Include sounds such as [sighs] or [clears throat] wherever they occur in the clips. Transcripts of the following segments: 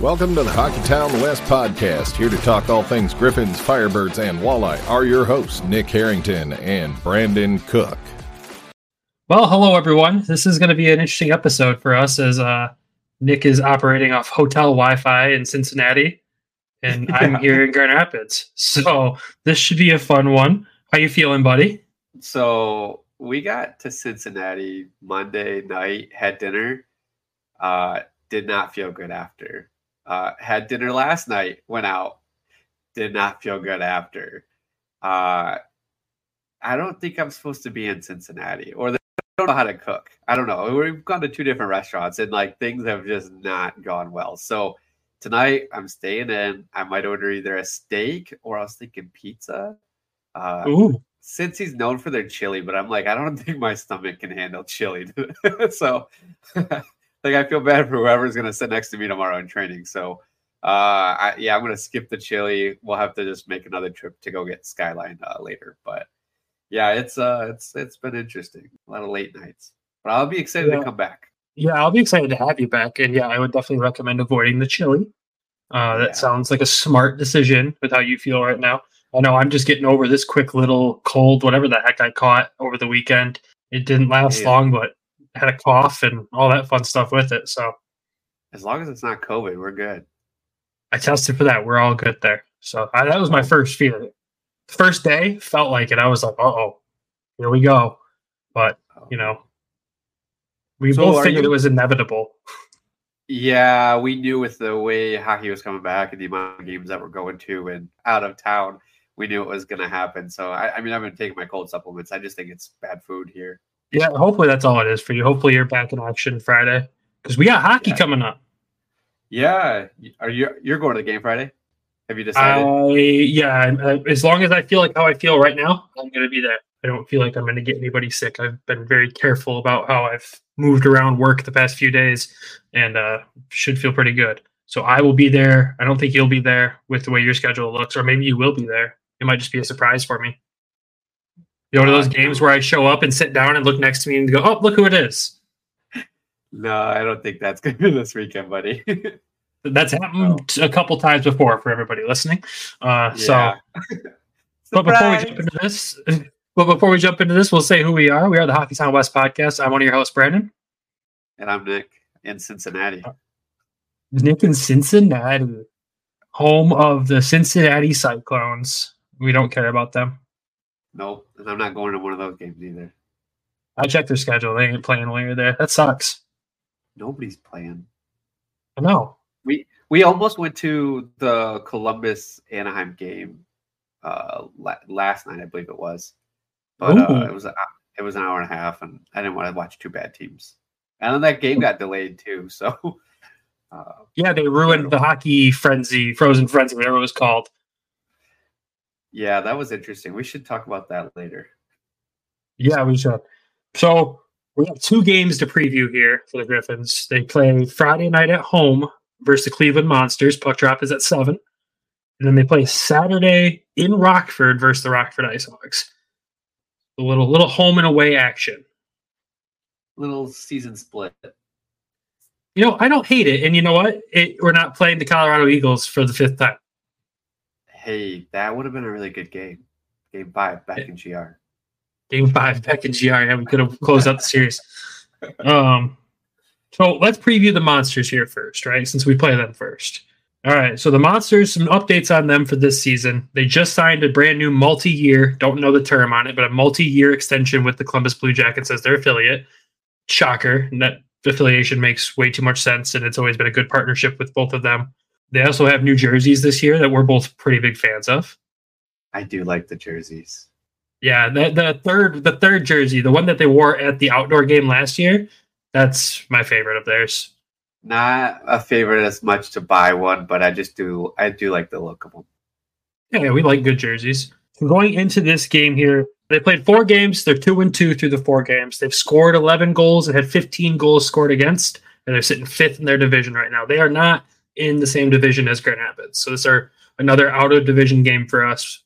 Welcome to the Hockeytown West podcast. Here to talk all things Griffins, Firebirds, and Walleye are your hosts, Nick Harrington and Brandon Cook. Well, hello everyone. This is going to be an interesting episode for us as uh, Nick is operating off hotel Wi-Fi in Cincinnati, and [laughs] I'm here in Grand Rapids. So this should be a fun one. How you feeling, buddy? So we got to Cincinnati Monday night, had dinner. Uh, did not feel good after. Uh, had dinner last night, went out, did not feel good after. Uh, I don't think I'm supposed to be in Cincinnati, or they don't know how to cook. I don't know. We've gone to two different restaurants, and like things have just not gone well. So tonight, I'm staying in. I might order either a steak or I was thinking pizza. Uh, Ooh, Cincy's known for their chili, but I'm like, I don't [laughs] think my stomach can handle chili. [laughs] so, [laughs] like, I feel bad for whoever's gonna sit next to me tomorrow in training. So, uh, I, yeah, I'm gonna skip the chili. We'll have to just make another trip to go get Skyline uh, later. But yeah, it's uh, it's it's been interesting. A lot of late nights, but I'll be excited Yeah. to come back. yeah, I'll be excited to have you back, and yeah, I would definitely recommend avoiding the chili. Uh, that Yeah. sounds like a smart decision with how you feel right now. I know I'm just getting over this quick little cold, whatever the heck I caught over the weekend. It didn't last Yeah. long, but had a cough and all that fun stuff with it. So As long as it's not COVID, we're good. I tested for that. We're all good there. So I, that was my first feeling. First day felt like it. I was like, uh oh, here we go. But, you know, we So both figured you- it was inevitable. Yeah, we knew with the way hockey was coming back and the amount of games that we're going to and out of town, we knew it was going to happen. So, I, I mean, I've been taking my cold supplements. I just think it's bad food here. Yeah, hopefully that's all it is for you. Hopefully you're back in action Friday because we got hockey Yeah. coming up. Yeah, are you you're going to the game Friday? Have you decided? I yeah, I- as long as I feel like how I feel right now, I'm going to be there. I don't feel like I'm going to get anybody sick. I've been very careful about how I've moved around work the past few days, and uh, should feel pretty good. So I will be there. I don't think you'll be there with the way your schedule looks, or maybe you will be there. It might just be a surprise for me. You know, one of those Uh, games where I show up and sit down and look next to me and go, "Oh, look who it is." [laughs] no, I don't think that's [laughs] going to be this weekend, buddy. [laughs] That's happened a couple times before for everybody listening. Uh, So. But before we jump into this, but before we jump into this, we'll say who we are. We are the Hockeytown West podcast. I'm one of your hosts, Brandon. and I'm Nick in Cincinnati. Nick in Cincinnati, home of the Cincinnati Cyclones. We don't care about them. Nope, and I'm not going to one of those games either. I checked their schedule. They ain't playing while you're there. That sucks. Nobody's playing. I know. We almost went to the Columbus Anaheim game uh, la- last night, I believe it was, but uh, it was a, it was an hour and a half, and I didn't want to watch two bad teams. And then that game got delayed too, so [laughs] uh, Yeah, they ruined the hockey frenzy, frozen frenzy, whatever it was called. Yeah, that was interesting. We should talk about that later. Yeah, we should. So we have two games to preview here for the Griffins. They play Friday night at home versus the Cleveland Monsters. Puck drop is at seven. And then they play Saturday in Rockford versus the Rockford IceHogs. A little little home and away action. Little season split. You know, I don't hate it. And you know what? It, we're not playing the Colorado Eagles for the fifth time. Hey, that would have been a really good game. Game five back in GR. Game five back in GR. Yeah, we could have closed out the series. [laughs] Um, so let's preview the monsters here first, right? Since we play them first. All right. So the monsters, some updates on them for this season. They just signed a brand new multi-year, don't know the term on it, but a multi-year extension with the Columbus Blue Jackets as their affiliate. Shocker. That affiliation makes way too much sense, and it's always been a good partnership with both of them. They also have new jerseys this year that we're both pretty big fans of. I do like the jerseys. Yeah, the the third the third jersey, the one that they wore at the outdoor game last year, that's my favorite of theirs. Not a favorite as much to buy one, but I just do I do like the look of them. Yeah, we like good jerseys. Going into this game here, they played four games. They're two and two through the four games. They've scored 11 goals and had 15 goals scored against, and they're sitting fifth in their division right now. They are not in the same division as Grand Rapids. So this are another out of division game for us.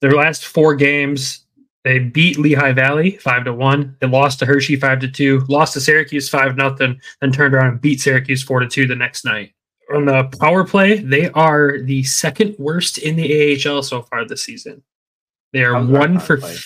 Their last four games, they beat Lehigh Valley five to one. They lost to Hershey five to two. Lost to Syracuse five nothing. Then turned around and beat Syracuse four to two the next night. On the power play, they are the second worst in the AHL so far this season. They are How's one for play?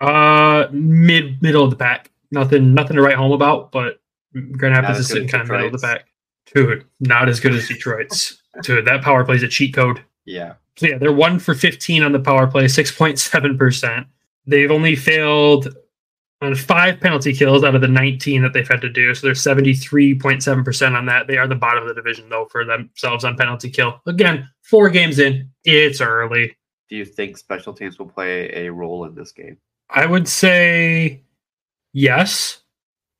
uh mid middle of the pack. Nothing nothing to write home about, but Grand Rapids is sitting kind of middle of the pack. Dude, not as good as Detroit's. Dude, that power play is a cheat code. Yeah. So yeah, they're one for 15 on the power play, 6.7%. They've only failed on five penalty kills out of the 19 that they've had to do. So they're 73.7% on that. They are the bottom of the division though for themselves on penalty kill. Again, four games in, it's early. Do you think special teams will play a role in this game? I would say yes.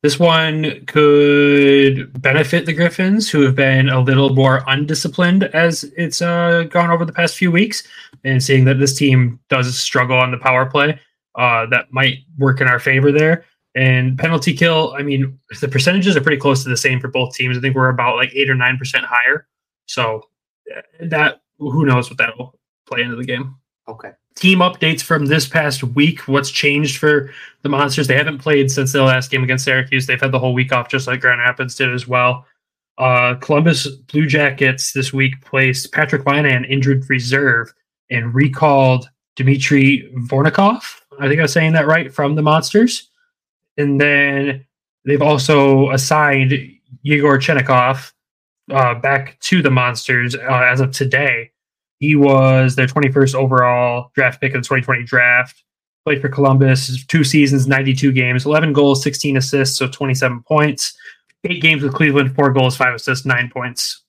This one could benefit the Griffins, who have been a little more undisciplined as it's uh, gone over the past few weeks. And seeing that this team does struggle on the power play, uh, that might work in our favor there. And penalty kill, I mean, the percentages are pretty close to the same for both teams. I think we're about like eight or nine percent higher. So that who knows what that'll play into the game Okay. Team updates from this past week. What's changed for the Monsters? They haven't played since their last game against Syracuse. They've had the whole week off, just like Grand Rapids did as well. Uh, Columbus Blue Jackets this week placed Patrick Linan injured reserve and recalled Dmitry Voronkov. I think I was saying that right from the Monsters. And then they've also assigned Yegor Chinakhov uh, back to the Monsters uh, as of today. He was their 21st overall draft pick of the 2020 draft. Played for Columbus, two seasons, 92 games, 11 goals, 16 assists, so 27 points. Eight games with Cleveland, four goals, five assists, nine points.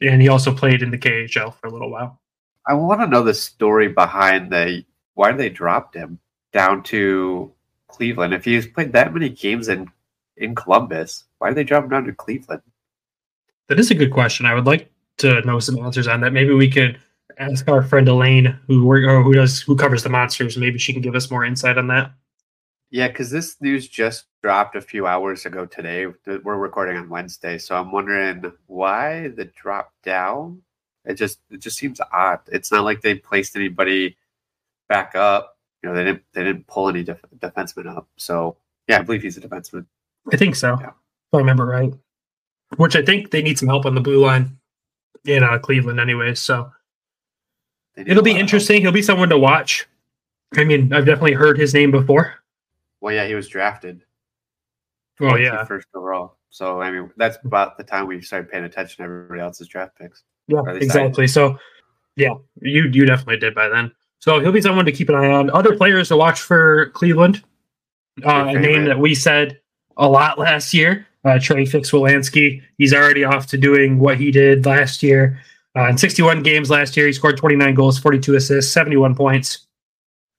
And he also played in the KHL for a little while. I want to know the story behind the why they dropped him down to Cleveland. If he's played that many games in in Columbus, why did they drop him down to Cleveland? That is a good question. I would like to know some answers on that. Maybe we could ask our friend Elaine, who work or who does who covers the monsters. Maybe she can give us more insight on that. Yeah, because this news just dropped a few hours ago today. We're recording on Wednesday, so I'm wondering why the drop down. It just it just seems odd. It's not like they placed anybody back up. You know, they didn't they didn't pull any def- defensemen up. So yeah, I believe he's a defenseman. I think so. Yeah. If I remember right. Which I think they need some help on the blue line in uh, Cleveland, anyways. So it'll be lot of help. interesting. He'll be someone to watch. I mean, I've definitely heard his name before. Well, yeah, he was drafted. Oh yeah, first overall. So I mean, that's about the time we started paying attention to everybody else's draft picks. yeah, or at least exactly. So yeah, you you definitely did by then. So he'll be someone to keep an eye on. Other players to watch for Cleveland. Uh, a name that we said a lot last year. Uh, Trey Fix-Wolansky. He's already off to doing what he did last year. Uh, in 61 games last year, he scored 29 goals, 42 assists, 71 points.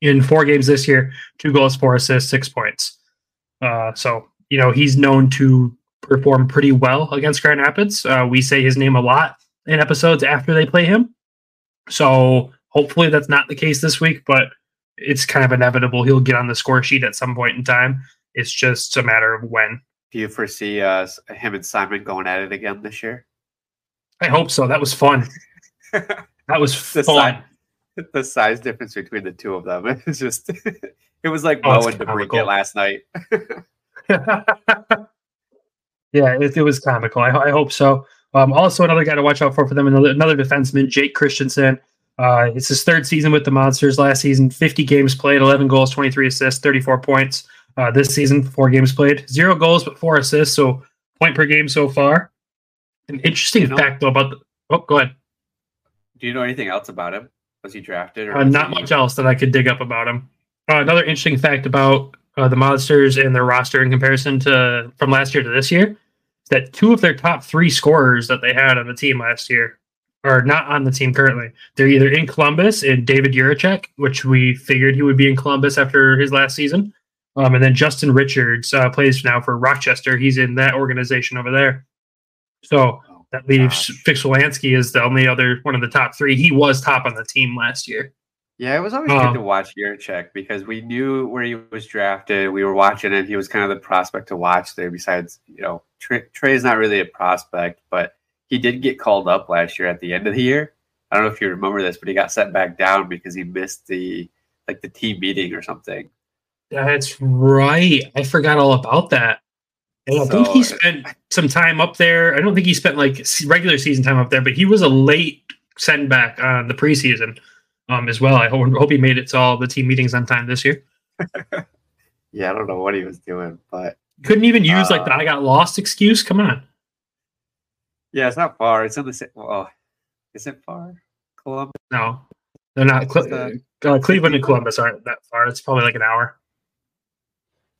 In four games this year, two goals, four assists, six points. Uh, so, you know, he's known to perform pretty well against Grand Rapids. Uh, we say his name a lot in episodes after they play him. So hopefully that's not the case this week, but it's kind of inevitable. He'll get on the score sheet at some point in time. It's just a matter of when. Do you foresee uh, him and Simon going at it again this year? I hope so. That was fun. [laughs] That was The fun. size, the size difference between the two of them [laughs] is just. [laughs] it was like Oh, and comical. last night. yeah, it, it was comical. I, I hope so. Um, also, another guy to watch out for for them, another, another defenseman, Jake Christiansen. Uh, it's his third season with the Monsters. Last season, 50 games played, 11 goals, 23 assists, 34 points. Uh, this season, four games played, zero goals, but four assists, so point per game so far. An interesting You know- fact, though, about the. Oh, go ahead. Do you know anything else about him? Was he drafted? Or Uh, not much else that I could dig up about him. Uh, another interesting fact about uh, the Monsters and their roster in comparison to from last year to this year is that two of their top three scorers that they had on the team last year are not on the team currently. They're either in Columbus and David Jiricek, which we figured he would be in Columbus after his last season. Um, and then Justin Richards uh, plays now for Rochester. He's in that organization over there. So Oh, that leaves gosh. Fix-Wolansky as the only other one of the top three. He was top on the team last year. Yeah, it was always Um, good to watch Jiricek because we knew where he was drafted. We were watching it. He was kind of the prospect to watch there. Besides, you know, Trey, Trey's not really a prospect, but he did get called up last year at the end of the year. I don't know if you remember this, but he got sent back down because he missed the like the team meeting or something. That's right. I forgot all about that. And I think he spent some time up there. I don't think he spent like regular season time up there, but he was a late send back on the preseason um, as well. I hope, hope he made it to all the team meetings on time this year. [laughs] Yeah, I don't know what he was doing, but Couldn't even use like the Uh, I got lost excuse. Come on. yeah, it's not far. It's in the same. Well, is it far? Columbus. No, they're not. Cle- It's, uh, Cleveland and Columbus aren't that far. It's probably like an hour.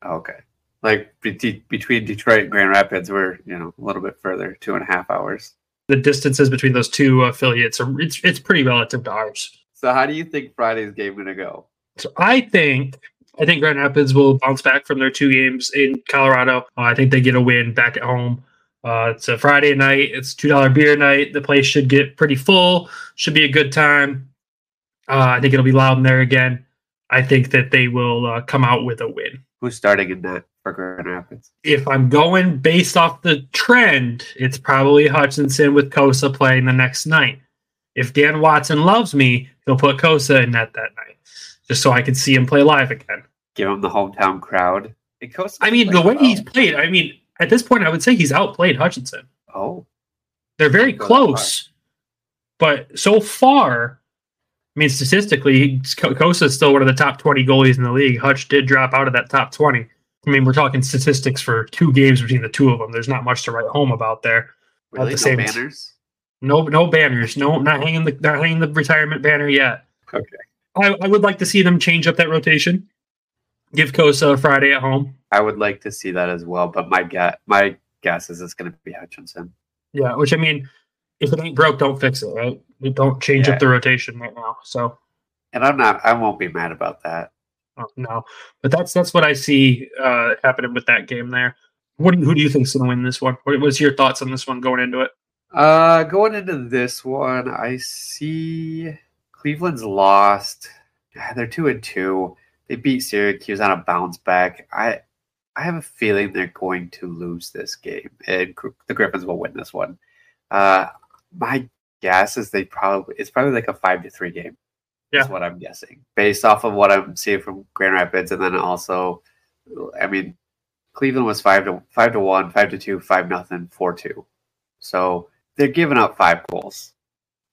Okay. Like be- between Detroit and Grand Rapids, we're you know a little bit further, two and a half hours. The distances between those two affiliates are it's it's pretty relative to ours. So how do you think Friday's game gonna go? So I think I think Grand Rapids will bounce back from their two games in Colorado. Uh, I think they get a win back at home. Uh, it's a Friday night. It's two dollar beer night. The place should get pretty full. Should be a good time. Uh, I think it'll be loud in there again. I think that they will uh, come out with a win. Who's starting in that for Grand Rapids? If I'm going based off the trend, it's probably Hutchinson with Cossa playing the next night. If Dan Watson loves me, he'll put Cossa in net that night, just so I can see him play live again. Give him the hometown crowd. I mean, the way he's played, I mean, at this point, I would say he's outplayed Hutchinson. Oh, They're very close, but so far, I mean, statistically, Ko- Cossa is still one of the top 20 goalies in the league. Hutch did drop out of that top 20. I mean, we're talking statistics for two games between the two of them. There's not much to write home about there. really? the No same- banners. No, no banners. No, not hanging the not hanging the retirement banner yet. Okay. I, I would like to see them change up that rotation. Give Cossa a Friday at home. I would like to see that as well, but my guess, my guess is it's going to be Hutchinson. Yeah, which I mean, if it ain't broke, don't fix it, right? You don't change Yeah. up the rotation right now. So And I'm not. I won't be mad about that. No, but that's that's what I see uh, happening with that game there. What do you, who do you think's going to win this one? What was your thoughts on this one going into it? Uh, going into this one, I see Cleveland's lost. They're two and two. They beat Syracuse on a bounce back. I, I have a feeling they're going to lose this game, and the Griffins will win this one. Uh, my guess is they probably it's probably like a five to three game. Yeah. is what I'm guessing based off of what I'm seeing from Grand Rapids, and then also, I mean, Cleveland was five to five to one, five to two, five nothing, four two. So they're giving up five goals.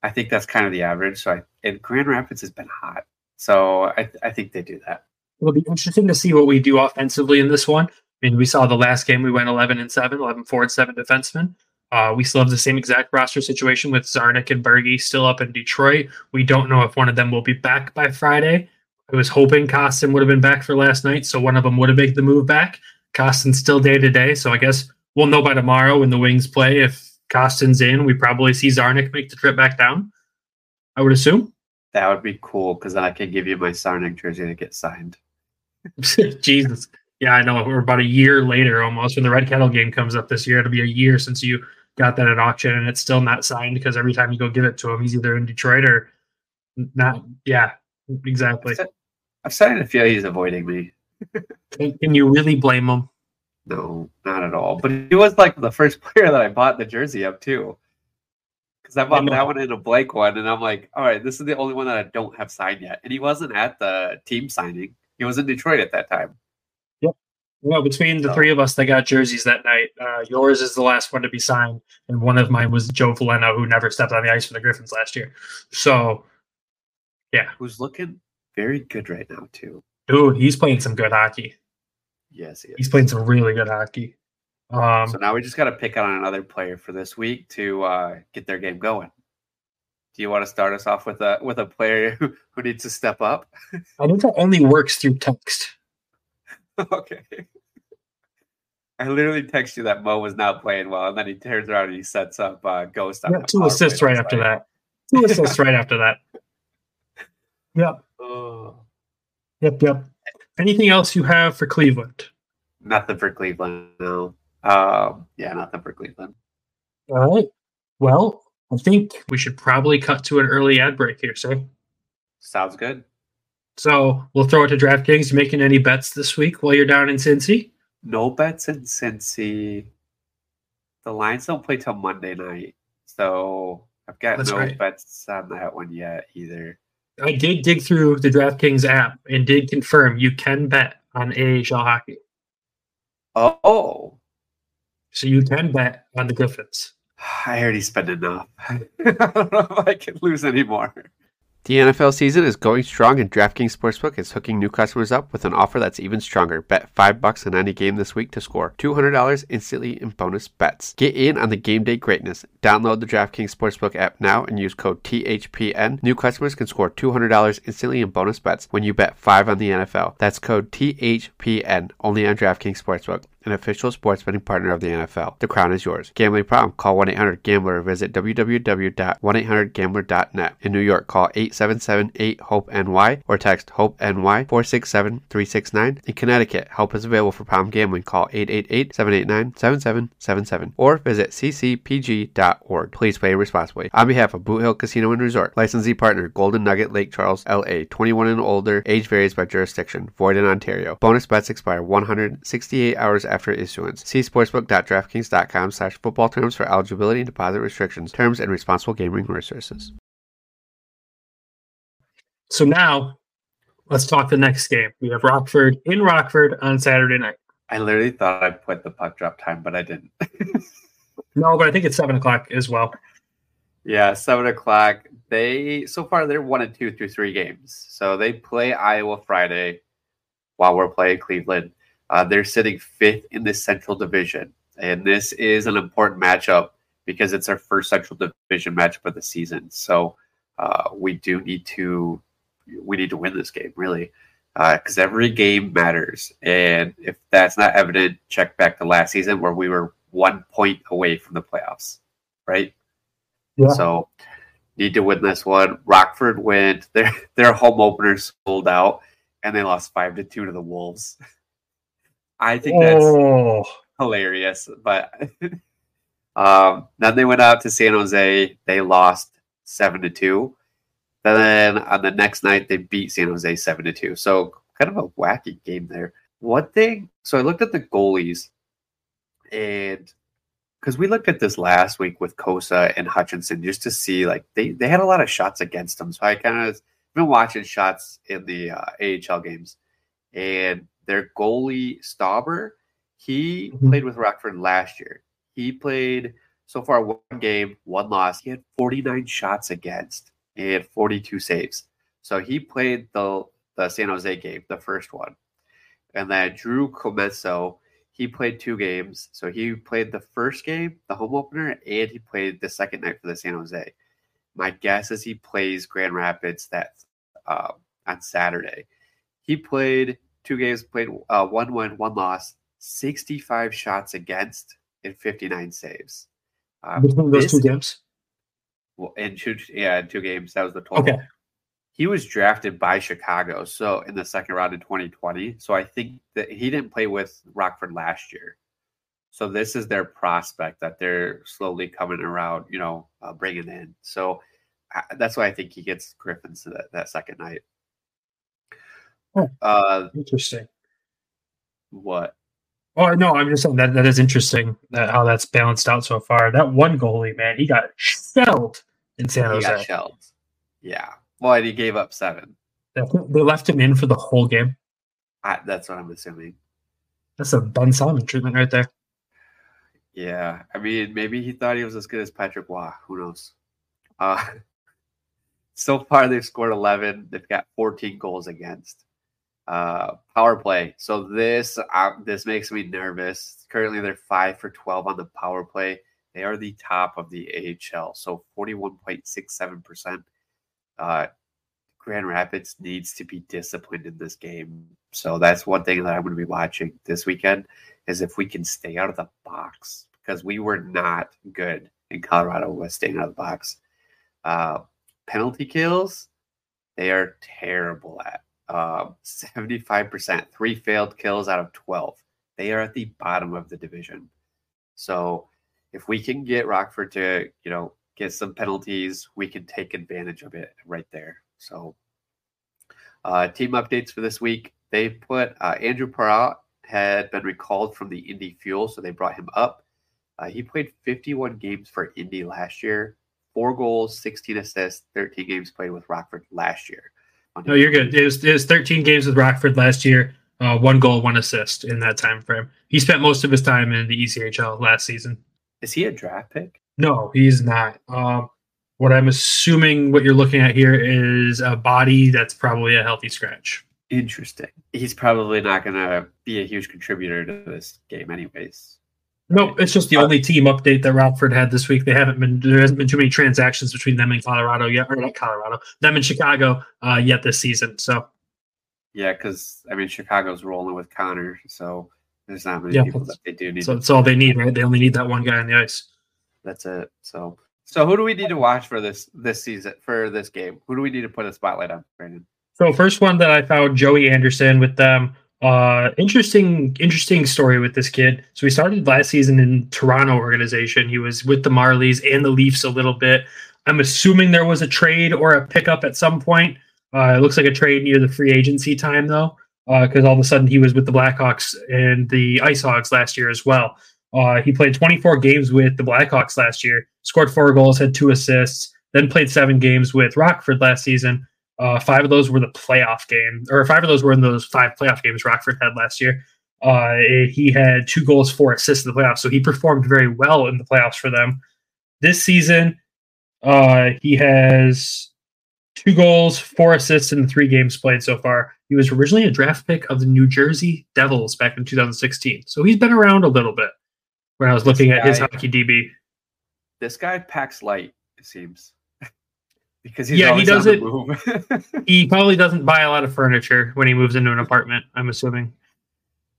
I think that's kind of the average. So I, and Grand Rapids has been hot. So I, I think they do that. It'll be interesting to see what we do offensively in this one. I mean, we saw the last game we went 11 and 7, 11 forward, 7 defensemen. Uh, we still have the same exact roster situation with Czarnik and Berge still up in Detroit. We don't know if one of them will be back by Friday. I was hoping Kostin would have been back for last night, so one of them would have made the move back. Kostin's still day to day, so I guess we'll know by tomorrow when the Wings play. If Kostin's in, we probably see Czarnik make the trip back down. I would assume. That would be cool because then I can give you my Czarnik jersey to get signed. [laughs] Jesus. Yeah, I know. We're about a year later almost. When the Red Kettle game comes up this year, it'll be a year since you got that at auction and it's still not signed because every time you go give it to him, he's either in Detroit or not. Yeah, exactly. I'm starting to feel he's avoiding me. Can, can you really blame him? No, not at all. But he was like the first player that I bought the jersey of too. Because I bought know. that one in a blank one, and I'm like, all right, this is the only one that I don't have signed yet. And he wasn't at the team signing. He was in Detroit at that time. Well, between the three of us that got jerseys that night, uh, yours is the last one to be signed, and one of mine was Joe Veleno, who never stepped on the ice for the Griffins last year. So, yeah, Who's looking very good right now too. dude, he's playing some good hockey. Yes, he is. He's playing some really good hockey. Um, so now we just got to pick on another player for this week to uh, get their game going. Do you want to start us off with a with a player [laughs] who, who needs to step up? I think that only works through text. [laughs] okay. I literally text you that Mo was not playing well, and then he turns around and he sets up uh, Ghost Yeah, two assists right after that. Two assists right after that. [laughs] Yep. Oh, Yep. Yep. Anything else you have for Cleveland? nothing for Cleveland. No. Um, yeah, nothing for Cleveland. All right. Well, I think we should probably cut to an early ad break here, sir. Sounds good. So we'll throw it to DraftKings. You making any bets this week while you're down in Cincy? No bets in Cincy. The Lions don't play till Monday night, so I've got That's no right. bets on that one yet either. I did dig through the DraftKings app and did confirm you can bet on AHL hockey. Oh, So you can bet on the Griffins. [sighs] I already spent enough. [laughs] I don't know if I can lose anymore. The NFL season is going strong, and DraftKings Sportsbook is hooking new customers up with an offer that's even stronger. Bet five bucks on any game this week to score two hundred dollars instantly in bonus bets. Get in on the game day greatness. Download the DraftKings Sportsbook app now and use code THPN. New customers can score two hundred dollars instantly in bonus bets when you bet five on the NFL. That's code THPN only on DraftKings Sportsbook an official sports betting partner of the NFL. The crown is yours. Gambling problem? Call 1-800-GAMBLER or visit www.1800gambler.net. In New York, call 877-8-HOPE-NY or text HOPE-NY 467-369. In Connecticut, help is available for problem gambling. Call 888-789-7777 or visit ccpg.org. Please play responsibly. On behalf of Boot Hill Casino and Resort, licensee partner Golden Nugget Lake Charles, LA, 21 and older, age varies by jurisdiction, void in Ontario. Bonus bets expire 168 hours after issuance. See sportsbook.draftkings.com slash football terms for eligibility and deposit restrictions, terms, and responsible gaming resources. So now let's talk the next game. We have Rockford in Rockford on Saturday night. I literally thought I put the puck drop time, but I didn't. [laughs] No, but I think it's seven o'clock as well. yeah, seven o'clock. They so far they're one and two through three games. So they play Iowa Friday while we're playing Cleveland. Uh, they're sitting fifth in the Central Division, and this is an important matchup because it's our first Central Division matchup of the season. So uh, we do need to we need to win this game really because every game matters. And if that's not evident, check back to last season where we were one point away from the playoffs, right? Yeah. So need to win this one. Rockford went [laughs] their their home opener sold out, and they lost five to two to the Wolves. [laughs] I think that's Oh, hilarious. But [laughs] um, then they went out to San Jose. They lost seven to two. Then on the next night, they beat San Jose seven to two. So kind of a wacky game there. One thing, so I looked at the goalies, and because we looked at this last week with Cossa and Hutchinson just to see like they they had a lot of shots against them. So I kind of been watching shots in the uh, AHL games, and their goalie Stauber, he Mhm. played with Rockford last year. He played so far one game, one loss. He had 49 shots against. He had 42 saves. So he played the the San Jose game, the first one. And then Drew Commesso, he played two games. So he played the first game, the home opener, and he played the second night for the San Jose. My guess is he plays Grand Rapids that uh, on Saturday. He played two games, played uh, one win, one loss, 65 shots against, and 59 saves. Um, between those this- two games. well, in two, yeah, in two games. That was the total. Okay. He was drafted by Chicago, so in the second round in 2020. So I think that he didn't play with Rockford last year. So this is their prospect that they're slowly coming around, you know, uh, bringing in. So I, that's why I think he gets Griffins that, that second night. Oh. Uh, Interesting. what? Oh no, I'm just saying that that is interesting that how that's balanced out so far. That one goalie, man, he got shelled in San He got Jose. shelled. Yeah. Well, and he gave up seven. They they left him in for the whole game. I, that's what I'm assuming. That's a Ben Simon treatment right there. Yeah, I mean, maybe he thought he was as good as Patrick Waugh. Who knows? Uh, [laughs] so far, they've scored 11. They've got 14 goals against. Uh, power play. So this uh, this makes me nervous. Currently, they're five for 12 on the power play. They are the top of the AHL. So 41.67 percent. Uh, Grand Rapids needs to be disciplined in this game. So that's one thing that I'm going to be watching this weekend is if we can stay out of the box because we were not good in Colorado with staying out of the box. Uh, penalty kills, they are terrible at. Um, 75%, three failed kills out of 12. They are at the bottom of the division. So if we can get Rockford to, you know, get some penalties, we can take advantage of it right there. So uh, team updates for this week. They put uh, Andrew Perrott had been recalled from the Indy Fuel, so they brought him up. Uh, he played 51 games for Indy last year, four goals, 16 assists, 13 games played with Rockford last year. No, you're good. It was, it was 13 games with Rockford last year, uh, one goal, one assist in that time frame. He spent most of his time in the ECHL last season. Is he a draft pick? No, he's not. Um, what I'm assuming what you're looking at here is a body that's probably a healthy scratch. Interesting. He's probably not going to be a huge contributor to this game, anyways. No, it's just the only team update that Rockford had this week. They haven't been there hasn't been too many transactions between them and Colorado yet, or not Colorado, them and Chicago uh, yet this season. So yeah, because I mean Chicago's rolling with Connor, so there's not many Yeah, people that they do need. so that's all they need, right? They only need that one guy on the ice. That's it. So so who do we need to watch for this this season for this game? Who do we need to put a spotlight on, Brandon? So first one that I found Joey Anderson with them. Uh, interesting, interesting story with this kid. So he started last season in Toronto organization. He was with the Marlies and the Leafs a little bit. I'm assuming there was a trade or a pickup at some point. Uh, it looks like a trade near the free agency time though, because all of a sudden he was with the Blackhawks and the Ice Hogs last year as well. Uh, he played 24 games with the Blackhawks last year, scored four goals, had two assists, then played seven games with Rockford last season. Uh, five of those were the playoff game, or five of those were in those five playoff games Rockford had last year. Uh, he had two goals, four assists in the playoffs, so he performed very well in the playoffs for them. This season, uh, he has two goals, four assists in the three games played so far. He was originally a draft pick of the New Jersey Devils back in 2016, so he's been around a little bit. When I was looking at his hockey DB, This guy packs light, it seems. Because he's Yeah, he does on it- the move. [laughs] he probably doesn't buy a lot of furniture when he moves into an apartment. I'm assuming.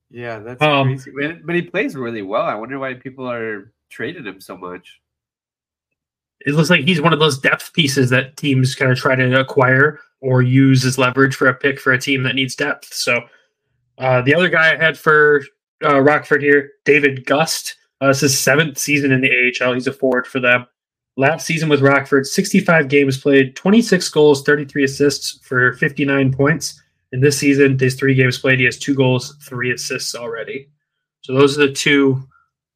yeah, that's Um, crazy. But he plays really well. I wonder why people are trading him so much. it looks like he's one of those depth pieces that teams kind of try to acquire or use as leverage for a pick for a team that needs depth. So uh, the other guy I had for uh, Rockford here, David Gust. Uh, this is seventh season in the AHL. He's a forward for them. Last season with Rockford, 65 games played, 26 goals, 33 assists for 59 points. And this season, his three games played, he has two goals, three assists already. So those are the two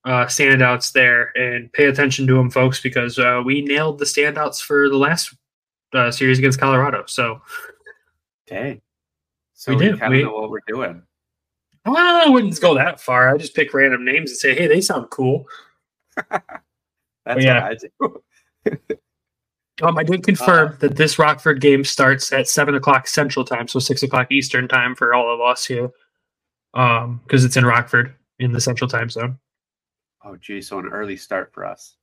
uh, standouts there, and pay attention to them, folks, because uh, we nailed the standouts for the last uh, series against Colorado. So Dang. So We we, did. kind of know what we're doing. I wouldn't go that far. I just pick random names and say, "Hey, they sound cool." [laughs] That's yeah. what I do. [laughs] [laughs] Um, I did confirm that this Rockford game starts at seven o'clock Central Time, so six o'clock Eastern Time for all of us here, um, because it's in Rockford in the Central Time Zone. oh, gee. So an early start for us.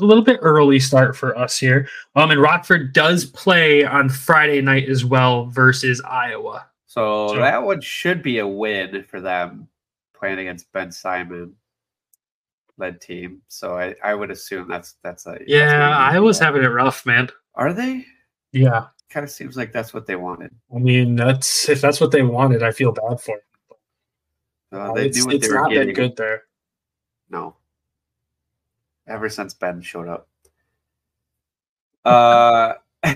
a little bit early start for us here. Um, and Rockford does play on Friday night as well versus Iowa. So So- that one should be a win for them playing against Ben Simon led team. So I, I would assume that's that's a Yeah, need Iowa's do. having it rough, man. Are they? Yeah, Kind of seems like that's what they wanted. I mean that's if that's what they wanted, I feel bad for. Them. Uh, they it's knew what it's not getting. been good there. No. Ever since Ben showed up. Uh [laughs]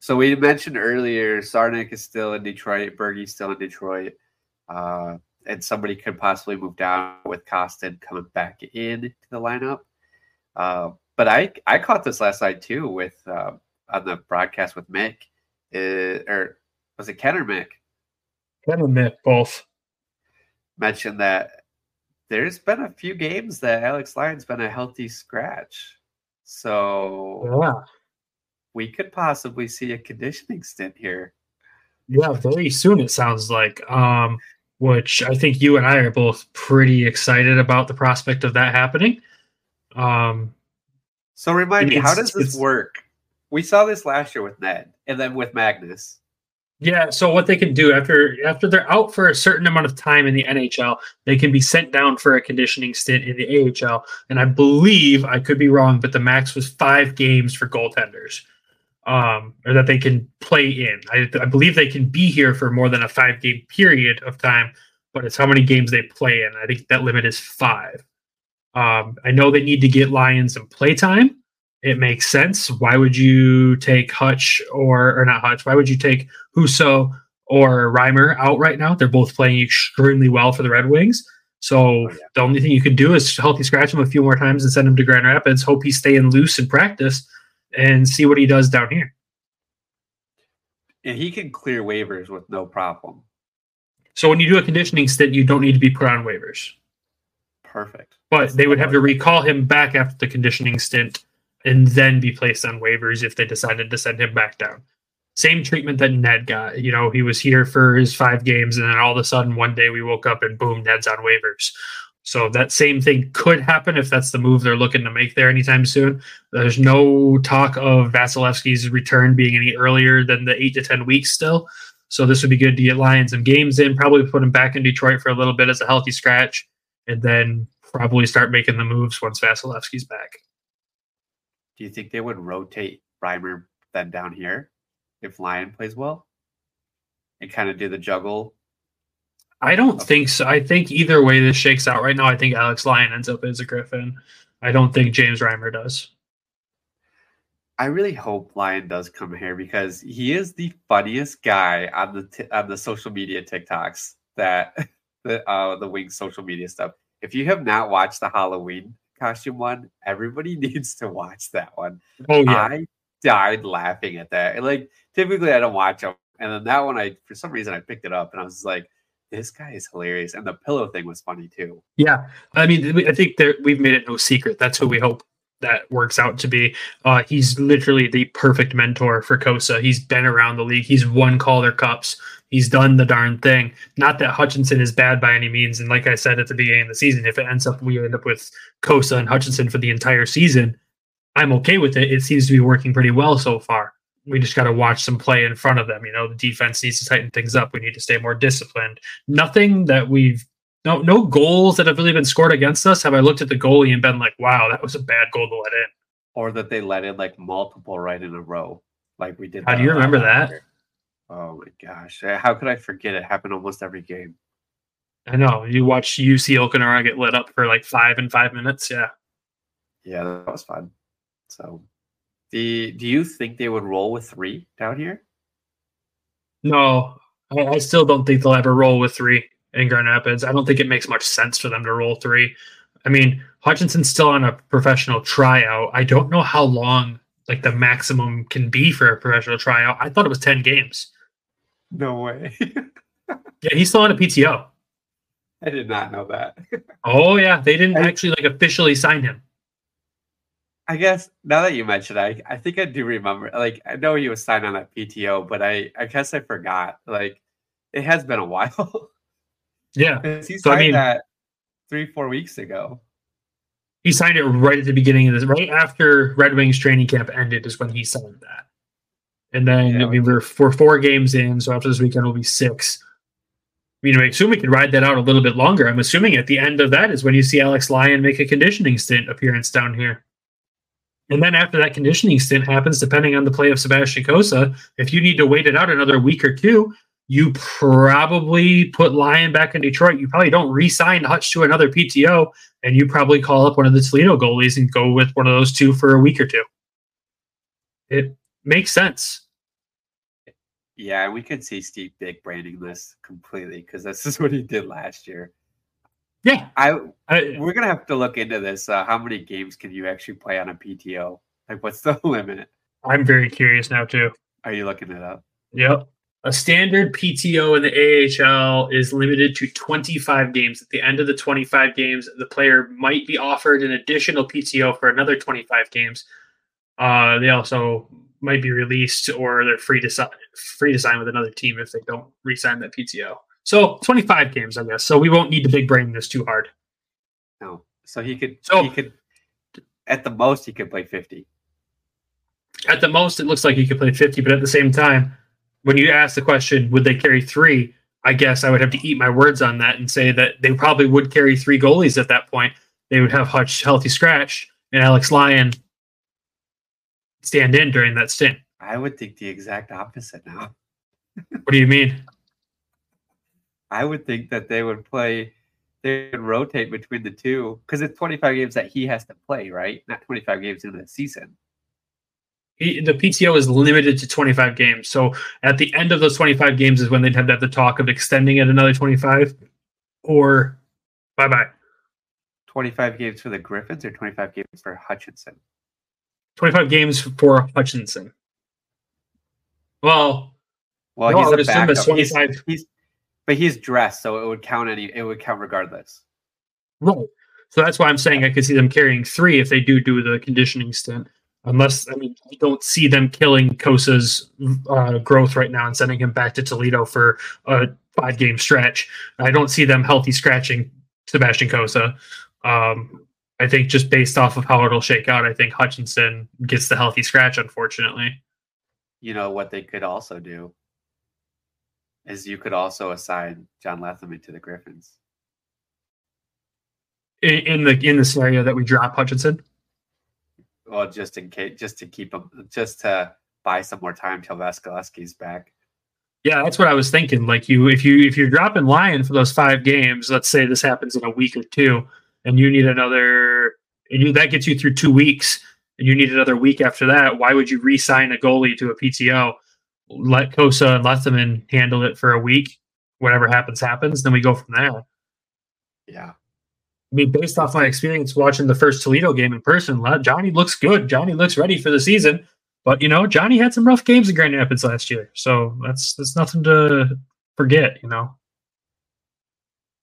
so we mentioned earlier Czarnik is still in Detroit, Bergie's still in Detroit. Uh and somebody could possibly move down with Kostin coming back in to the lineup. Uh, but I I caught this last night too with uh, on the broadcast with Mick. Uh, or was it Ken or Mick? Can Mick both. mentioned that there's been a few games that Alex Lyon's been a healthy scratch. So Yeah, we could possibly see a conditioning stint here. yeah, very soon it sounds like. Um, which I think you and I are both pretty excited about the prospect of that happening. Um, So remind me, how does this work? We saw this last year with Ned and then with Magnus. Yeah, so what they can do after after they're out for a certain amount of time in the NHL, they can be sent down for a conditioning stint in the AHL. And I believe I could be wrong, but the max was five games for goaltenders. Um, or that they can play in. I, I believe they can be here for more than a five game period of time, but it's how many games they play in. I think that limit is five. Um, I know they need to get Lions some play time. It makes sense. Why would you take Hutch or or not Hutch? Why would you take Husso or Reimer out right now? They're both playing extremely well for the Red Wings. So oh, yeah. the only thing you can do is healthy scratch him a few more times and send him to Grand Rapids. Hope he's staying loose in practice and see what he does down here. And he can clear waivers with no problem. So when you do a conditioning stint, you don't need to be put on waivers. Perfect. But That's they would have to recall him back after the conditioning stint and then be placed on waivers if they decided to send him back down. Same treatment that Ned got. You know, he was here for his five games, and then all of a sudden one day we woke up and boom, Ned's on waivers. So that same thing could happen if that's the move they're looking to make there anytime soon. There's no talk of Vasilevskiy's return being any earlier than the eight to ten weeks still. So this would be good to get Lions some games in. Probably put him back in Detroit for a little bit as a healthy scratch, and then probably start making the moves once Vasilevskiy's back. Do you think they would rotate Reimer then down here if Lyon plays well and kind of do the juggle? I don't think so. I think either way this shakes out right now, I think Alex Lyon ends up as a Griffin. I don't think James Reimer does. I really hope Lyon does come here because he is the funniest guy on the t- on the social media TikToks that [laughs] the uh, the Wings social media stuff. If you have not watched the Halloween costume one, everybody [laughs] needs to watch that one. Oh yeah, I died laughing at that. And like typically I don't watch them, and then that one I for some reason I picked it up and I was like, this guy is hilarious, and the pillow thing was funny too. Yeah, I mean I think that we've made it no secret. That's who we hope that works out to be. Uh, he's literally the perfect mentor for Cossa. He's been around the league. He's won Calder Cups. He's done the darn thing. Not that Hutchinson is bad by any means. And like I said at the beginning of the season, if it ends up we end up with Cossa and Hutchinson for the entire season, I'm okay with it. It seems to be working pretty well so far. We just got to watch some play in front of them. You know, the defense needs to tighten things up. We need to stay more disciplined. Nothing that we've no no goals that have really been scored against us. Have I looked at the goalie and been like, wow, that was a bad goal to let in? Or that they let in like multiple right in a row, like we did. How do you remember that? Year. Oh my gosh. Uh, how could I forget it happened almost every game? I know. You watch Jussi Olkinuora get lit up for like five and five minutes. Yeah. Yeah, that was fun. So the do you think they would roll with three down here? No. I, I still don't think they'll ever roll with three in Grand Rapids. I don't think it makes much sense for them to roll three. I mean, Hutchinson's still on a professional tryout. I don't know how long like the maximum can be for a professional tryout. I thought it was 10 games. No way. [laughs] yeah, he's still on a PTO. I did not know that. oh yeah, they didn't I, actually like officially sign him. I guess now that you mentioned, I I think I do remember. Like I know he was signed on that PTO, but I I guess I forgot. Like it has been a while. [laughs] yeah, he signed so, I mean, that three four weeks ago. He signed it right at the beginning of this, right after Red Wings training camp ended, is when he signed that. And then yeah, we were we're four games in, so after this weekend will be six. I mean, I assume we could ride that out a little bit longer. I'm assuming at the end of that is when you see Alex Lyon make a conditioning stint appearance down here. And then after that conditioning stint happens, depending on the play of Sebastian Cossa, if you need to wait it out another week or two, you probably put Lyon back in Detroit. You probably don't re-sign Hutch to another PTO, and you probably call up one of the Toledo goalies and go with one of those two for a week or two. It makes sense. Yeah, we could see Steve big branding this completely because this is [laughs] what he did last year. Yeah, I, I we're gonna have to look into this. Uh, how many games can you actually play on a PTO? Like, what's the [laughs] limit? I'm very curious now too. Are you looking it up? Yep. A standard PTO in the AHL is limited to 25 games. At the end of the 25 games, the player might be offered an additional PTO for another 25 games. Uh, they also might be released or they're free to sign free to sign with another team if they don't re-sign that PTO. So 25 games, I guess. So we won't need to big brain this too hard. No. So he could so he could at the most he could play 50. At the most it looks like he could play 50, but at the same time, when you ask the question, would they carry three? I guess I would have to eat my words on that and say that they probably would carry three goalies at that point. They would have Hutch healthy scratch and Alex Lyon stand in during that stint. I would think the exact opposite now. [laughs] What do you mean? I would think that they would play, they would rotate between the two because it's 25 games that he has to play, right? Not 25 games in the season. He, the PTO is limited to 25 games. So at the end of those 25 games is when they'd have to have the talk of extending it another 25 or bye bye. 25 games for the Griffins or 25 games for Hutchinson? 25 games for Hutchinson. Well, Well, No, he's a backup. He's- 25. He's, but he's dressed, so it would count any. It would count regardless. right. So that's why I'm saying I could see them carrying three if they do do the conditioning stint. Unless, I mean, I don't see them killing Cossa's uh, growth right now and sending him back to Toledo for a five game stretch. I don't see them healthy scratching Sebastian Cossa. Um, I think just based off of how it'll shake out, I think Hutchinson gets the healthy scratch, unfortunately. You know what they could also do is you could also assign John Lethemon to the Griffins. In, in the in the scenario that we drop Hutchinson. Well, just in case, just to keep him, just to buy some more time till Vasilevsky's back. Yeah, that's what I was thinking. Like you, if you if you're dropping Lyon for those five games, let's say this happens in a week or two, and you need another, and you that gets you through two weeks, and you need another week after that. Why would you re-sign a goalie to a PTO? Let Cossa and Lethemon handle it for a week. Whatever happens, happens. Then we go from there. Yeah, I mean, based off my experience watching the first Toledo game in person, Johnny looks good. Johnny looks ready for the season. But you know, Johnny had some rough games in Grand Rapids last year, so that's that's nothing to forget. You know.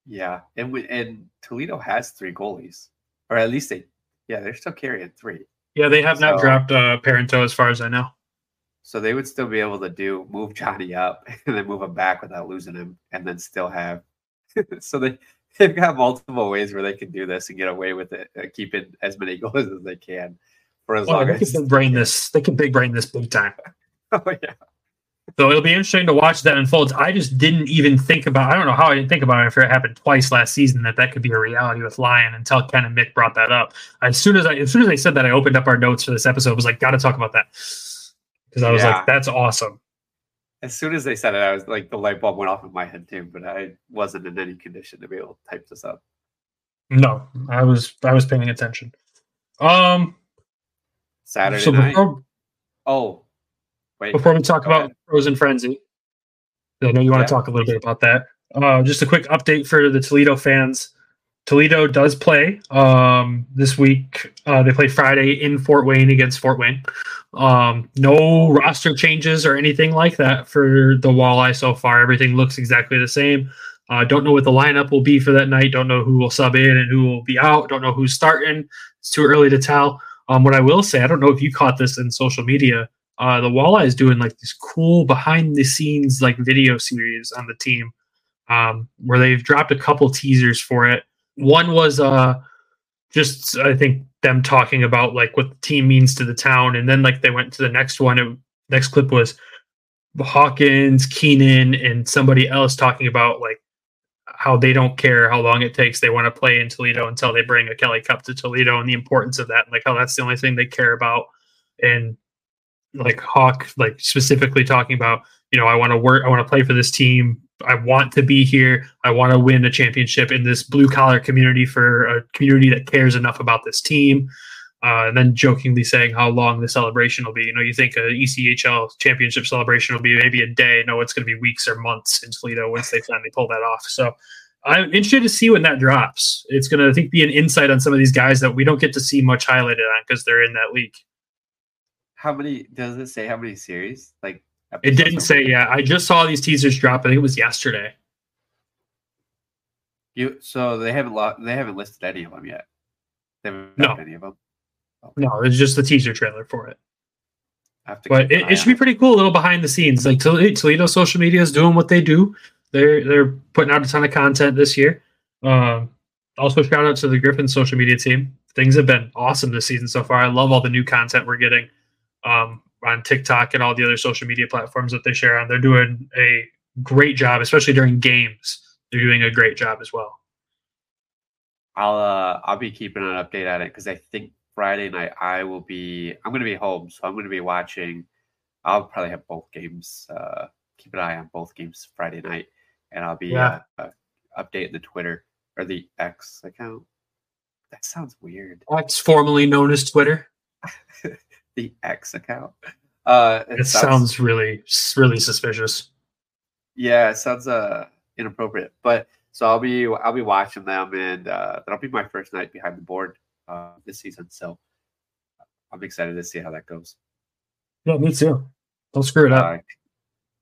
yeah, and we, and Toledo has three goalies, or at least they, yeah, they're still carrying three, Yeah, they have not So- dropped uh, Parento as far as I know. So they would still be able to do move Johnny up [laughs] and then move him back without losing him, and then still have. [laughs] so they they've got multiple ways where they can do this and get away with it, uh, keeping as many [laughs] goals as they can for as Oh, long they as can brain this. They can big brain this big time. Oh yeah. So it'll be interesting to watch that unfold. I just didn't even think about. I don't know how I didn't think about it after it happened twice last season that that could be a reality with Lyon until Ken and Mick brought that up. As soon as I, as soon as they said that, I opened up our notes for this episode. I was like, got to talk about that because I was Yeah. like, that's awesome. As soon as they said it, I was like the light bulb went off in my head too, but I wasn't in any condition to be able to type this up. No, I was I was paying attention. Um, Saturday so night. before Oh, wait. before we talk about ahead. Frozen Frenzy, I know you want Yeah. to talk a little bit about that. Uh, just a quick update for the Toledo fans. Toledo does play um, this week. Uh, they play Friday in Fort Wayne against Fort Wayne. Um, no roster changes or anything like that for the Walleye so far. Everything looks exactly the same. Uh, don't know what the lineup will be for that night. Don't know who will sub in and who will be out. Don't know who's starting. It's too early to tell. Um, what I will say, I don't know if you caught this in social media. Uh, the Walleye is doing like this cool behind the scenes like video series on the team, um, where they've dropped a couple teasers for it. One was uh, just I think them talking about like what the team means to the town, and then like they went to the next one. Next clip was Hawkins, Keenan, and somebody else talking about like how they don't care how long it takes. They want to play in Toledo until they bring a Kelly Cup to Toledo and the importance of that. Like how that's the only thing they care about. And like Hawk, like specifically talking about, you know, I want to work, I want to play for this team. I want to be here. I want to win a championship in this blue collar community for a community that cares enough about this team. Uh, and then jokingly saying how long the celebration will be. You know, you think a ECHL championship celebration will be maybe a day. No, it's going to be weeks or months in Toledo once they finally pull that off. So I'm interested to see when that drops. It's going to, I think, be an insight on some of these guys that we don't get to see much highlighted on because they're in that league. How many does it say? How many series? Like It didn't say yet. I just saw these teasers drop. I think it was yesterday. You so they haven't lo- they haven't listed any of them yet. They haven't No. any of them. No, it's just the teaser trailer for it. I have to But it, it should be pretty cool, a little behind the scenes. Like Tole- Toledo social media is doing what they do. They're they're putting out a ton of content this year. Um, also, shout out to the Griffin social media team. Things have been awesome this season so far. I love all the new content we're getting um, on TikTok and all the other social media platforms that they share on. They're doing a great job, especially during games. They're doing a great job as well. I'll uh I'll be keeping an update on it because I think Friday night I will be I'm gonna be home, so I'm gonna be watching I'll probably have both games. Uh, keep an eye on both games Friday night, and I'll be Yeah. uh, uh, updating the Twitter or the X account. That sounds weird. X, formerly known as Twitter. [laughs] The X account. Uh, It sounds really, really suspicious. Yeah, it sounds uh inappropriate. But so I'll be I'll be watching them, and uh, that'll be my first night behind the board uh, this season. So I'm excited to see how that goes. Yeah, me too. Don't screw it up. Uh,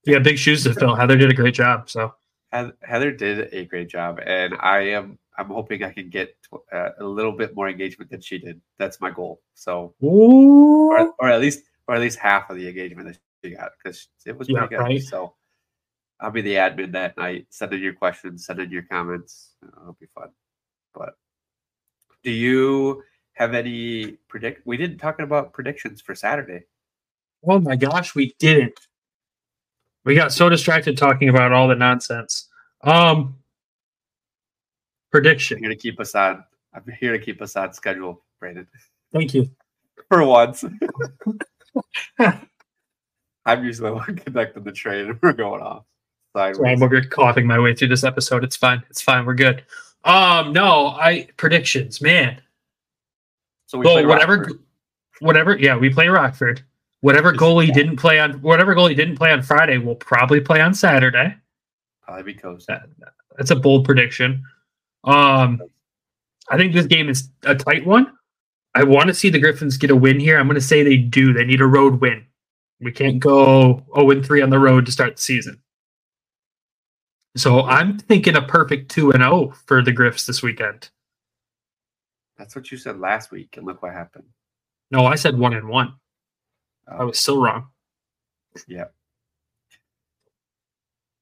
Yeah, big shoes to fill. Heather did a great job. So Heather did a great job, and I am I'm hoping I can get uh, a little bit more engagement than she did. That's my goal. So or, or at least or at least half of the engagement that she got because it was Yeah, pretty good. right. So I'll be the admin that night. Send in your questions, send in your comments. It'll be fun. But do you have any predict? We didn't talk about predictions for Saturday. Oh my gosh, we didn't. We got so distracted talking about all the nonsense. Um prediction. I'm here to keep us on. I'm here to keep us on schedule, Brandon. Thank you. [laughs] For once. [laughs] I'm usually the one conducting the train and [laughs] we're going off. Sideways. I'm over coughing my way through this episode. It's fine. It's fine. We're good. Um, no, I predictions, man. So we Well, play whatever, Rockford. whatever. Yeah, we play Rockford. Whatever goalie bad. didn't play on whatever goalie didn't play on Friday will probably play on Saturday. Probably be. That- That's a bold prediction. Um, I think this game is a tight one. I want to see the Griffins get a win here. I'm going to say they do. They need a road win. We can't go 0 and 3 on the road to start the season. So I'm thinking a perfect 2 and 0 for the Griffs this weekend. That's what you said last week, and look what happened. No, I said 1 and 1. I Uh, was still wrong. yeah.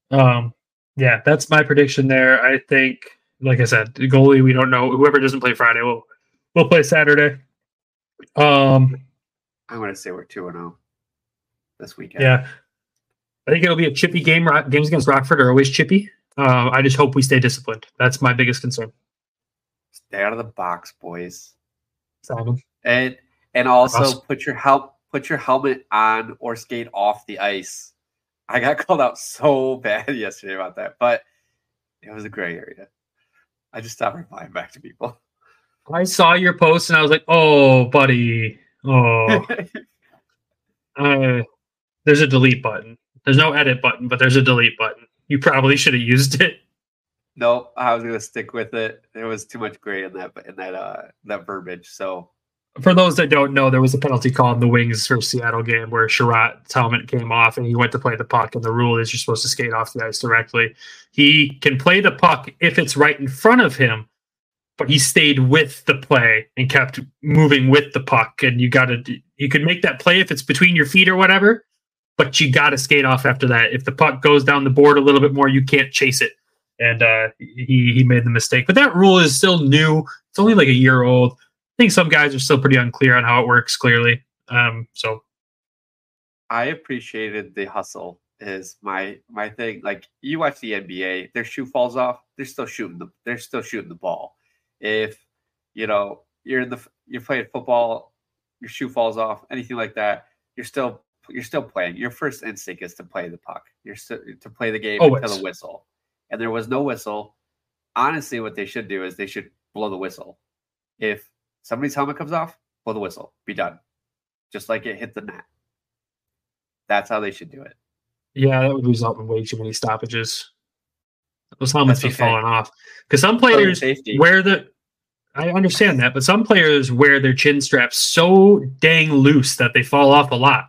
Um, yeah, that's my prediction there. I think, like I said, goalie we don't know. Whoever doesn't play Friday will will play Saturday. Um, I want to say we're 2 and 0 this weekend. yeah, I think it'll be a chippy game. Games against Rockford are always chippy. Uh, I just hope we stay disciplined. That's my biggest concern. Stay out of the box, boys. Simon. And and also Awesome. put your help put your helmet on or skate off the ice. I got [laughs] called out so bad [laughs] yesterday about that, but it was a gray area. I just stopped replying back to people. I saw your post and I was like, "Oh, buddy, oh." [laughs] uh, there's a delete button. There's no edit button, but there's a delete button. You probably should have used it. nope, I was gonna stick with it. There was too much gray in that in that uh that verbiage. So For those that don't know, there was a penalty call in the Wings for Seattle game where Sherratt's helmet came off and he went to play the puck. And the rule is you're supposed to skate off the ice directly. He can play the puck if it's right in front of him, but he stayed with the play and kept moving with the puck. And you got to, you can make that play if it's between your feet or whatever, but you got to skate off after that. If the puck goes down the board a little bit more, you can't chase it. And uh, he he made the mistake, but that rule is still new. It's only like a year old. I think some guys are still pretty unclear on how it works. Clearly, um, so I appreciated the hustle is my my thing. Like you watch the NBA, their shoe falls off, they're still shooting the they're still shooting the ball. If you know you're in the you're playing football, your shoe falls off, anything like that, you're still you're still playing. Your first instinct is to play the puck. You're still to play the game Always. until the whistle. And there was no whistle. Honestly, what they should do is they should blow the whistle. If somebody's helmet comes off, blow the whistle. Be done. Just like it hit the net. That's how they should do it. yeah, that would result in way too many stoppages. Those helmets That's be okay. falling off because some players wear the. I understand that, but some players wear their chin straps so dang loose that they fall off a lot.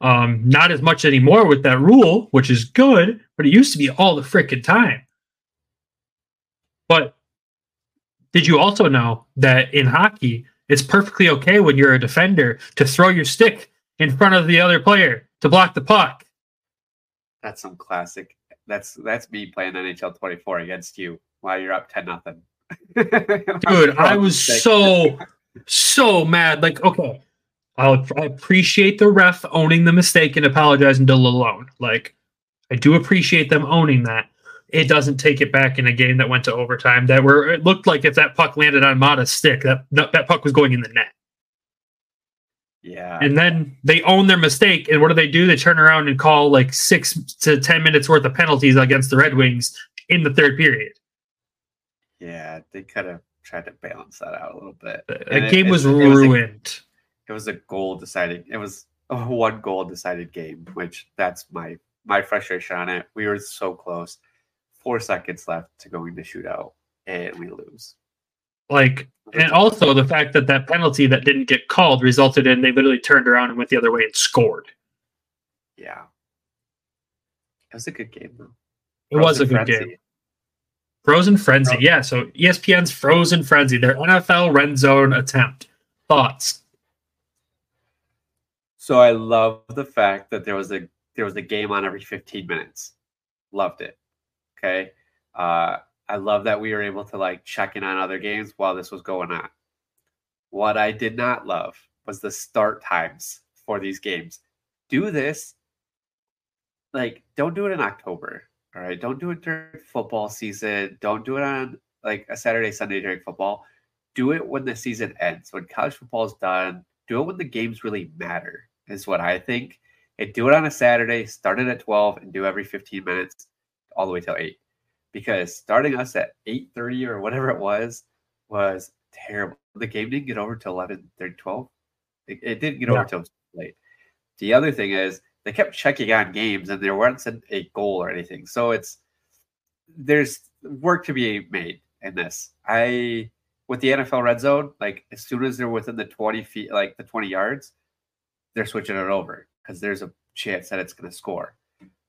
Um, not as much anymore with that rule, which is good, but it used to be all the frickin' time. But did you also know that in hockey, it's perfectly okay when you're a defender to throw your stick in front of the other player to block the puck? That's some classic. That's that's me playing NHL 24 against you while you're up 10 nothing. [laughs] Dude, I was so [laughs] so mad. Like, okay, I'll, I appreciate the ref owning the mistake and apologizing to Lalonde. Like, I do appreciate them owning that. It doesn't take it back in a game that went to overtime. That where it looked like if that puck landed on Mata's stick, that that puck was going in the net. Yeah. And then they own their mistake. And what do they do? They turn around and call like six to 10 minutes worth of penalties against the Red Wings in the third period. Yeah, they could have tried to balance that out a little bit. The it- game it- was it was a- ruined. it was a goal deciding it was a one goal decided game which that's my my frustration on it we were so close four seconds left to going to shootout and we lose like, and also the fact that that penalty that didn't get called resulted in they literally turned around and went the other way and scored. yeah it was a good game though It was a good Frenzy. game. Frozen Frenzy. Fro- Yeah. So ESPN's Frozen Frenzy, their NFL red zone attempt. Thoughts? so i love the fact that there was a there was a game on every 15 minutes loved it okay? Uh i love that we were able to like check in on other games while this was going on. What i did not love was the start times for these games. Do this like don't do it in october all right? Don't do it during football season. Don't do it on like a saturday sunday during football. Do it when the season ends when college football is done. Do it when the games really matter is what i think. And do it on a saturday start it at 12 and do every 15 minutes all the way till 8 because starting us at 8.30 or whatever it was was terrible. The game didn't get over till 11 12 it, it didn't get Yeah. over till late. The other thing is they kept checking on games and there wasn't a goal or anything. So it's there's work to be made in this. I with the nfl red zone like as soon as they're within the 20 feet like the 20 yards they're switching it over because there's a chance that it's going to score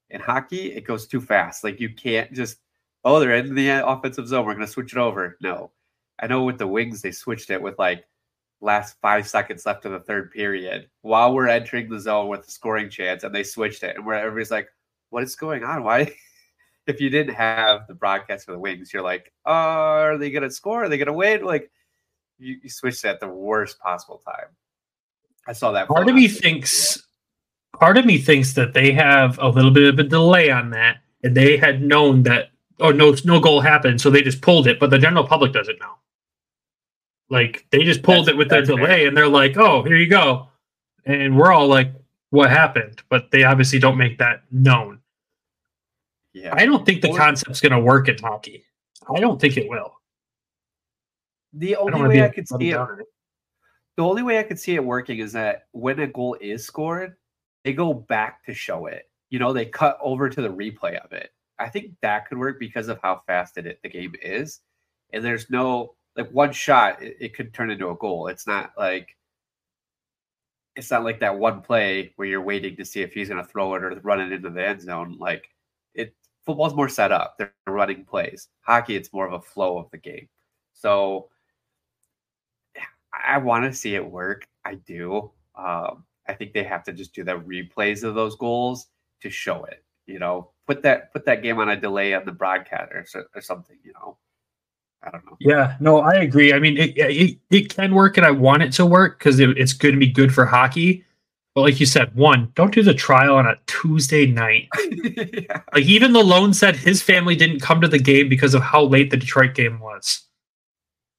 in hockey it goes too fast. Like you can't just oh they're in the uh, offensive zone we're going to switch it over. No. I know with the wings they switched it with like last five seconds left of the third period while we're entering the zone with a scoring chance and they switched it and where everybody's like what is going on? Why [laughs] if you didn't have the broadcast for the wings you're like oh, are they gonna score? Are they gonna win? Like you, you switched it at the worst possible time. I saw that Part of me thinks part of me thinks that they have a little bit of a delay on that and they had known that oh no no goal happened so they just pulled it but the general public doesn't know. Like they just pulled That's- it with their that's fair. delay and they're like oh here you go. And we're all like what happened? But they obviously don't make that known. Yeah. I don't think the concept's going to work in hockey. I don't think it will. The only to way i could see it the only way I could see it working is that when a goal is scored, they go back to show it. You know, they cut over to the replay of it. I think that could work because of how fast it the game is, and there's no like one shot it, it could turn into a goal. It's not like it's not like that one play where you're waiting to see if he's going to throw it or run it into the end zone. Like it, football's more set up. They're running plays. Hockey, it's more of a flow of the game. So I want to see it work. I do. Um, I think they have to just do the replays of those goals to show it. You know, put that put that game on a delay on the broadcast or, or something. You know, I don't know. Yeah, no, I agree. I mean, it it, it can work, and I want it to work because it, it's going to be good for hockey. But like you said, one, don't do the trial on a Tuesday night. [laughs] yeah. Like even Lalonde said his family didn't come to the game because of how late the Detroit game was.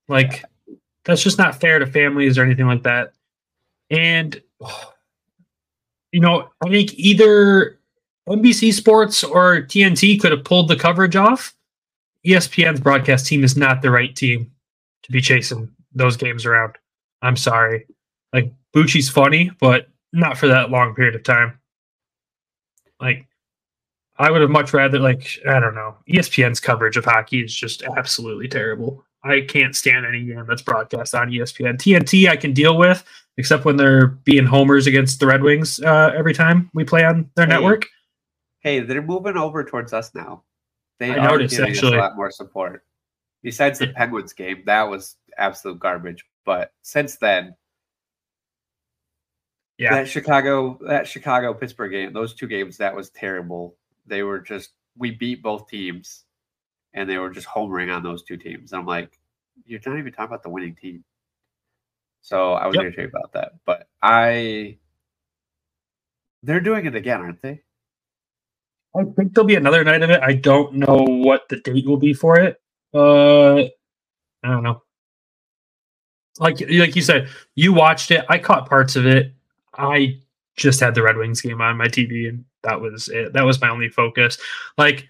Like that's just not fair to families or anything like that. And [sighs] oh, you know, I think either NBC Sports or TNT could have pulled the coverage off. ESPN's broadcast team is not the right team to be chasing those games around. I'm sorry. Like Bucci's funny, but not for that long period of time. Like I would have much rather like I don't know. ESPN's coverage of hockey is just absolutely terrible. I can't stand any game that's broadcast on ESPN. TNT I can deal with, except when they're being homers against the Red Wings uh, every time we play on their Hey, network. Hey, they're moving over towards us now. They I are noticed, giving us a lot more support. Besides the Penguins game, that was absolute garbage. But since then, Yeah, that Chicago, that Chicago Pittsburgh game, those two games, that was terrible. They were just we beat both teams, and they were just homering on those two teams. And I'm like, you're not even talking about the winning team. So I was Yep. irritated about that. But I, they're doing it again, aren't they? I think there'll be another night of it. I don't know what the date will be for it. Uh, I don't know. Like like you said, you watched it. I caught parts of it. I just had the Red Wings game on my TV, and that was it. That was my only focus. Like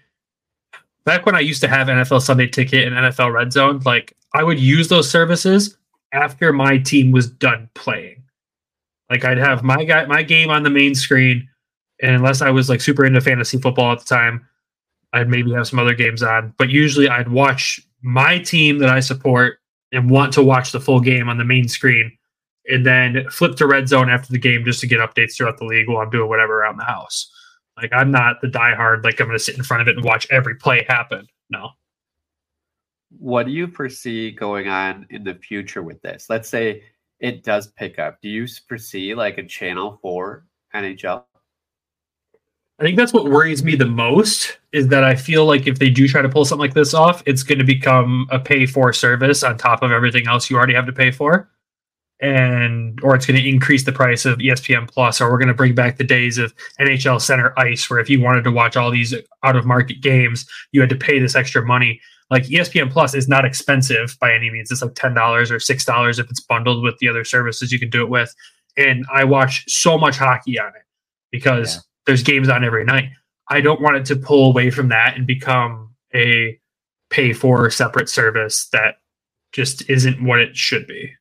back when I used to have NFL Sunday Ticket and NFL Red Zone, like I would use those services after my team was done playing. Like I'd have my guy my game on the main screen, and unless I was like super into fantasy football at the time, I'd maybe have some other games on. But usually I'd watch my team that I support and want to watch the full game on the main screen and then flip to red zone after the game just to get updates throughout the league while I'm doing whatever around the house. Like I'm not the diehard like I'm going to sit in front of it and watch every play happen. No. What do you foresee going on in the future with this? Let's say it does pick up. Do you foresee like a channel for NHL? I think that's what worries me the most is that I feel like if they do try to pull something like this off, it's going to become a pay for service on top of everything else you already have to pay for and or it's going to increase the price of ESPN Plus, or we're going to bring back the days of NHL Center Ice, where if you wanted to watch all these out of market games, you had to pay this extra money. Like ESPN Plus is not expensive by any means; it's like ten dollars or six dollars if it's bundled with the other services you can do it with. And I watch so much hockey on it because yeah. there's games on every night. I don't want it to pull away from that and become a pay for separate service that just isn't what it should be.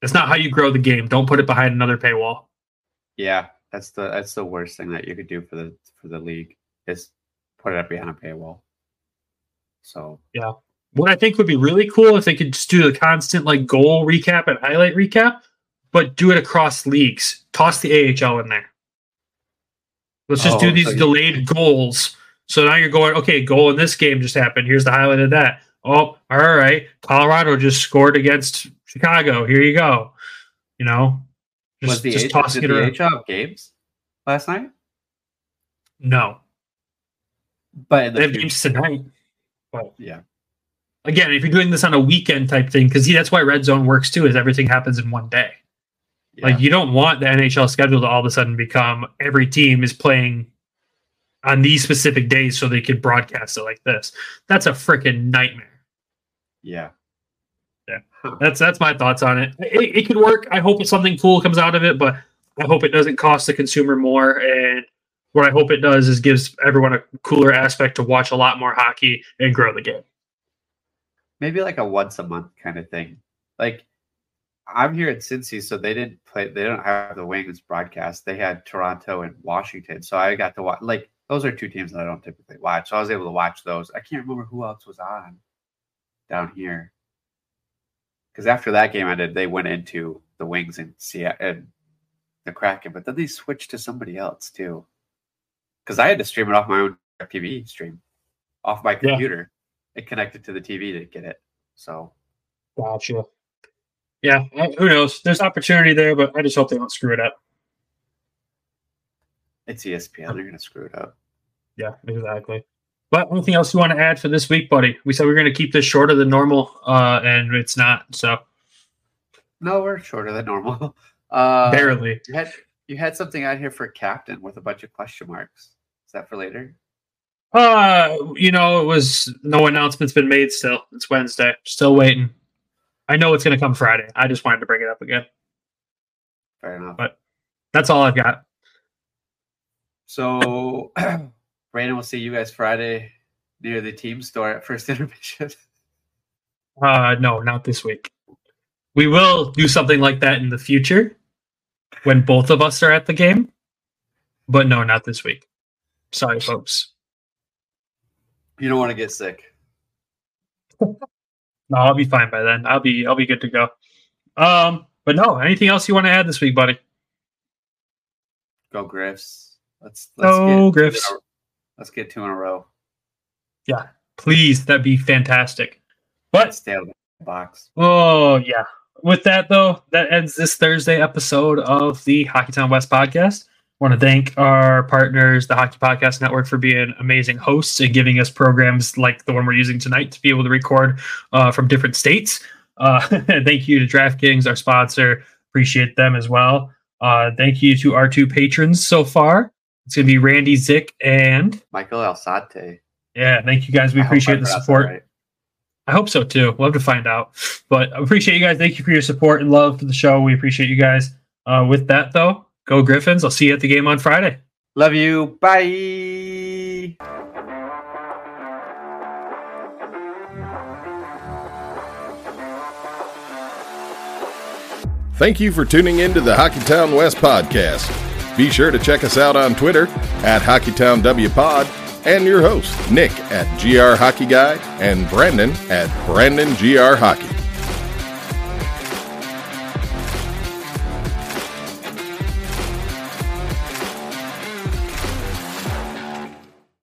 That's not how you grow the game. Don't put it behind another paywall. Yeah, that's the that's the worst thing that you could do for the for the league is put it up behind a paywall. So yeah, what I think would be really cool if they could just do the constant like goal recap and highlight recap, but do it across leagues. Toss the AHL in there. Let's just oh, do these so delayed you- goals. So now you're going, okay, goal in this game just happened. Here's the highlight of that. Oh, all right. Colorado just scored against Chicago, here you go. You know, just, was the just H- tossing it around. the games last night? No, but they have games tonight. But yeah, again, if you're doing this on a weekend type thing, because that's why Red Zone works too, is everything happens in one day. Yeah. Like you don't want the NHL schedule to all of a sudden become every team is playing on these specific days so they could broadcast it like this. That's a freaking nightmare. Yeah, that's that's my thoughts on it. it. It could work. I hope something cool comes out of it, but I hope it doesn't cost the consumer more. And what I hope it does is gives everyone a cooler aspect to watch a lot more hockey and grow the game. Maybe like a once a month kind of thing. Like I'm here at Cincy, so they didn't play. They don't have the Wings broadcast. They had Toronto and Washington, so I got to watch. Like those are two teams that I don't typically watch, so I was able to watch those. I can't remember who else was on down here because after that game ended, they went into the Wings and Seattle and the Kraken, but then they switched to somebody else too. Because I had to stream it off my own TV stream, off my computer, yeah. and connected to the TV to get it. So, gotcha. Yeah, uh, who knows? There's opportunity there, but I just hope they don't screw it up. It's ESPN; they're going to screw it up. Yeah, exactly. But anything else you want to add for this week, buddy? We said we are going to keep this shorter than normal, uh, and it's not. So, no, we're shorter than normal. [laughs] Uh, Barely. You had you had something out here for captain with a bunch of question marks. Is that for later? Uh, you know, it was no announcement's been made. Still, it's Wednesday. Still waiting. I know it's going to come Friday. I just wanted to bring it up again. Fair enough. But that's all I've got. So. [clears throat] Brandon, we'll see you guys Friday near the team store at first [laughs] intermission. Uh, no, not this week. We will do something like that in the future when both of us are at the game, but no, not this week. Sorry, folks. You don't want to get sick. [laughs] no, I'll be fine by then. I'll be I'll be good to go. Um, but no, anything else you want to add this week, buddy? Go Griffs. Let's let's go Griffs. Let's get two in a row. Yeah, please. That'd be fantastic. But stay out of the box. Oh yeah. With that though, that ends this Thursday episode of the Hockeytown West podcast. I want to thank our partners, the Hockey Podcast Network, for being amazing hosts and giving us programs like the one we're using tonight to be able to record uh, from different states. Uh, [laughs] thank you to DraftKings, our sponsor. Appreciate them as well. Uh, thank you to our two patrons so far. It's going to be Randy Zick and Michael Alsate. Yeah, thank you guys. We I appreciate the support. Right. I hope so too. We'll have to find out. But I appreciate you guys. Thank you for your support and love for the show. We appreciate you guys. Uh, with that, though, go Griffins. I'll see you at the game on Friday. Love you. Bye. Thank you for tuning in to the Hockeytown West podcast. Be sure to check us out on Twitter at HockeytownWPod and your host, Nick at GR Hockey Guy and Brandon at Brandon GR Hockey.